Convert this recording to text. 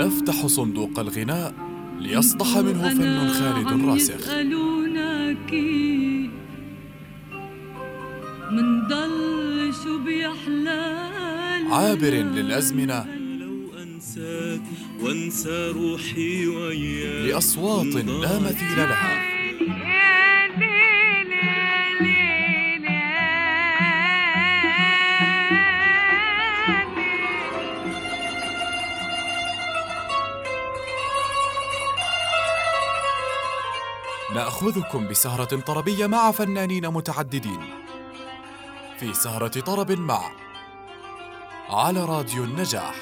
نفتح صندوق الغناء ليصدح منه فن خالد راسخ. يسألونك من عابر للأزمنة. وأنسى روحي وياك. لأصوات لا مثيل لها. نأخذكم بسهرة طربية مع فنانين متعددين. في سهرة طرب مع على راديو النجاح.